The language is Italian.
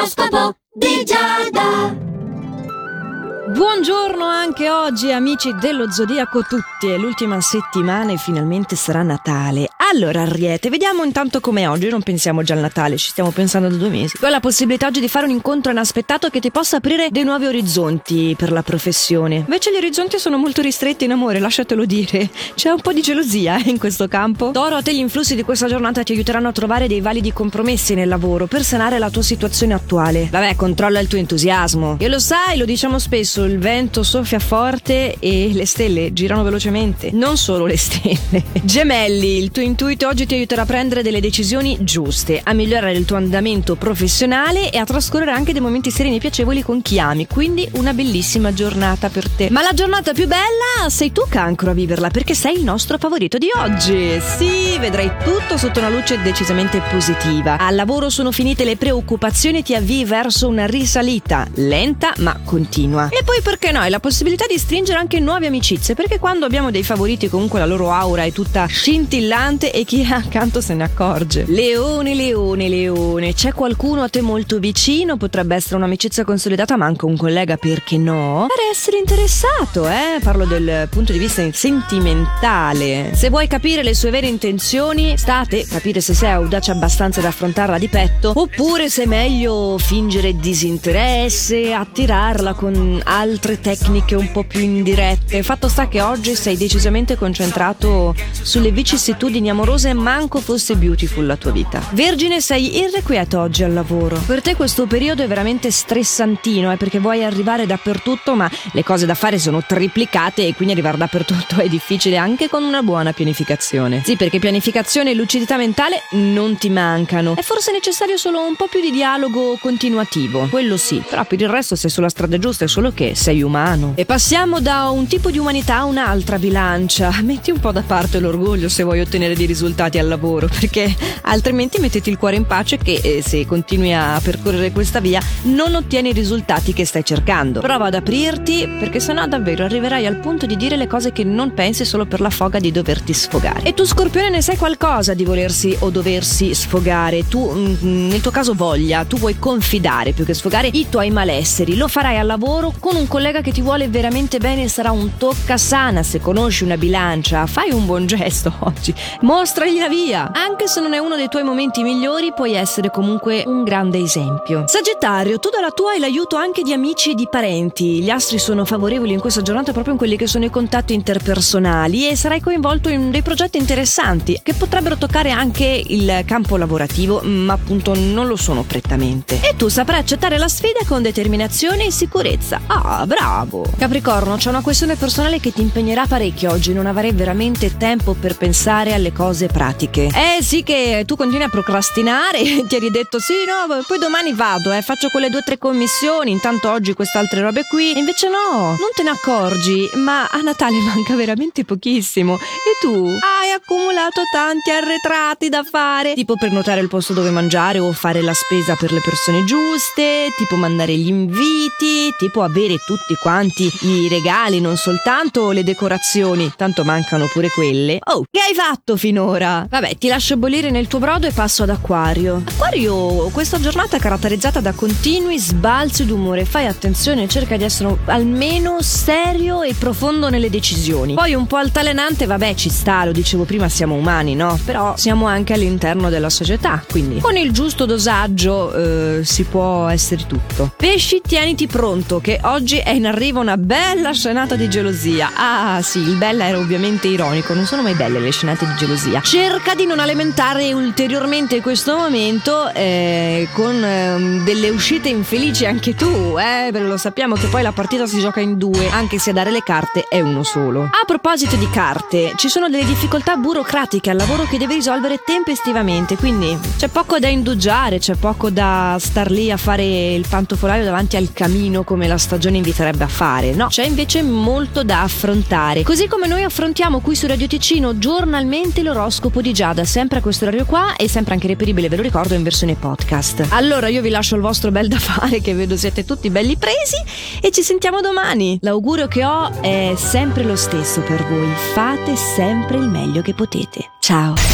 L'oroscopo di Giada. Buongiorno anche oggi amici dello Zodiaco tutti, è l'ultima settimana e finalmente sarà Natale. Allora Ariete, vediamo intanto come oggi, non pensiamo già al Natale, ci stiamo pensando da due mesi. Tu hai la possibilità oggi di fare un incontro inaspettato che ti possa aprire dei nuovi orizzonti per la professione. Invece gli orizzonti sono molto ristretti in amore, lasciatelo dire. C'è un po' di gelosia eh, in questo campo. Toro, a te gli influssi di questa giornata ti aiuteranno a trovare dei validi compromessi nel lavoro per sanare la tua situazione attuale. Vabbè, controlla il tuo entusiasmo. E lo sai, lo diciamo spesso il vento soffia forte e le stelle girano velocemente. Non solo le stelle. Gemelli, il tuo intuito oggi ti aiuterà a prendere delle decisioni giuste, a migliorare il tuo andamento professionale e a trascorrere anche dei momenti sereni e piacevoli con chi ami. Quindi una bellissima giornata per te. Ma la giornata più bella sei tu, cancro, a viverla perché sei il nostro favorito di oggi. Sì, vedrai tutto sotto una luce decisamente positiva. Al lavoro sono finite le preoccupazioni e ti avvii verso una risalita, lenta ma continua. E poi perché no, hai la possibilità di stringere anche nuove amicizie, perché quando abbiamo dei favoriti comunque la loro aura è tutta scintillante e chi è accanto se ne accorge. Leone, leone, leone, c'è qualcuno a te molto vicino, potrebbe essere un'amicizia consolidata, ma anche un collega, perché no? Pare essere interessato, eh? Parlo del punto di vista sentimentale. Se vuoi capire le sue vere intenzioni, state, capire se sei audace abbastanza da affrontarla di petto, oppure se è meglio fingere disinteresse, attirarla con altre tecniche un po' più indirette. Fatto sta che oggi sei decisamente concentrato sulle vicissitudini amorose, manco fosse beautiful la tua vita. Vergine, sei irrequieto oggi al lavoro. Per te questo periodo è veramente stressantino, eh, perché vuoi arrivare dappertutto, ma le cose da fare sono triplicate e quindi arrivare dappertutto è difficile anche con una buona pianificazione. Sì, perché pianificazione e lucidità mentale non ti mancano. È forse necessario solo un po' più di dialogo continuativo. Quello sì, però per il resto sei sulla strada giusta, è solo che sei umano. E passiamo da un tipo di umanità a un'altra bilancia. Metti un po' da parte l'orgoglio se vuoi ottenere dei risultati al lavoro, perché altrimenti mettiti il cuore in pace che eh, se continui a percorrere questa via non ottieni i risultati che stai cercando. Prova ad aprirti, perché sennò davvero arriverai al punto di dire le cose che non pensi solo per la foga di doverti sfogare. E tu, Scorpione, ne sai qualcosa di volersi o doversi sfogare. Tu, mm, nel tuo caso, voglia, tu vuoi confidare più che sfogare i tuoi malesseri. Lo farai al lavoro con un collega che ti vuole veramente bene, sarà un tocca sana. Se conosci una bilancia, fai un buon gesto oggi. Mostragli la via. Anche se non è uno dei tuoi momenti migliori, puoi essere comunque un grande esempio. Sagittario, tu dalla tua hai l'aiuto anche di amici e di parenti. Gli astri sono favorevoli in questa giornata proprio in quelli che sono i contatti interpersonali e sarai coinvolto in dei progetti interessanti che potrebbero toccare anche il campo lavorativo, ma appunto non lo sono prettamente. E tu saprai accettare la sfida con determinazione e sicurezza. Ah, bravo! Capricorno, c'è una questione personale che ti impegnerà parecchio oggi, non avrai veramente tempo per pensare alle cose pratiche. Eh sì che tu continui a procrastinare, ti eri detto sì, no, poi domani vado, eh, faccio quelle due o tre commissioni, intanto oggi queste altre robe qui. E invece no, non te ne accorgi, ma a Natale manca veramente pochissimo. E tu hai accumulato tanti arretrati da fare, tipo prenotare il posto dove mangiare o fare la spesa per le persone giuste, tipo mandare gli inviti, tipo avere tutti quanti i regali, non soltanto le decorazioni, tanto mancano pure quelle. Oh, che hai fatto finora? Vabbè, ti lascio bollire nel tuo brodo e passo ad Acquario. Acquario, questa giornata caratterizzata da continui sbalzi d'umore. Fai attenzione, cerca di essere almeno serio e profondo nelle decisioni. Poi un po' altalenante, vabbè, ci sta, lo dicevo prima, siamo umani, no? Però siamo anche all'interno della società, quindi con il giusto dosaggio eh, si può essere tutto. Pesci, tieniti pronto, che oggi è in arrivo una bella scenata di gelosia. Ah, sì, il bella era ovviamente ironico, non sono mai belle le scenate di gelosia. Cerca di non alimentare ulteriormente questo momento eh, con eh, delle uscite infelici anche tu, eh, lo sappiamo che poi la partita si gioca in due, anche se a dare le carte è uno solo. A proposito di carte, ci sono delle difficoltà burocratiche al lavoro che devi risolvere tempestivamente, quindi c'è poco da indugiare, c'è poco da star lì a fare il pantofolaio davanti al camino come la stagione inviterebbe a fare. No, c'è invece molto da affrontare. Così come noi affrontiamo qui su Radio Ticino giornalmente l'oroscopo di Giada, sempre a questo orario qua e sempre anche reperibile, ve lo ricordo, in versione podcast. Allora io vi lascio il vostro bel da fare che vedo siete tutti belli presi e ci sentiamo domani. L'augurio che ho è sempre lo stesso per voi. Fate sempre il meglio che potete. Ciao.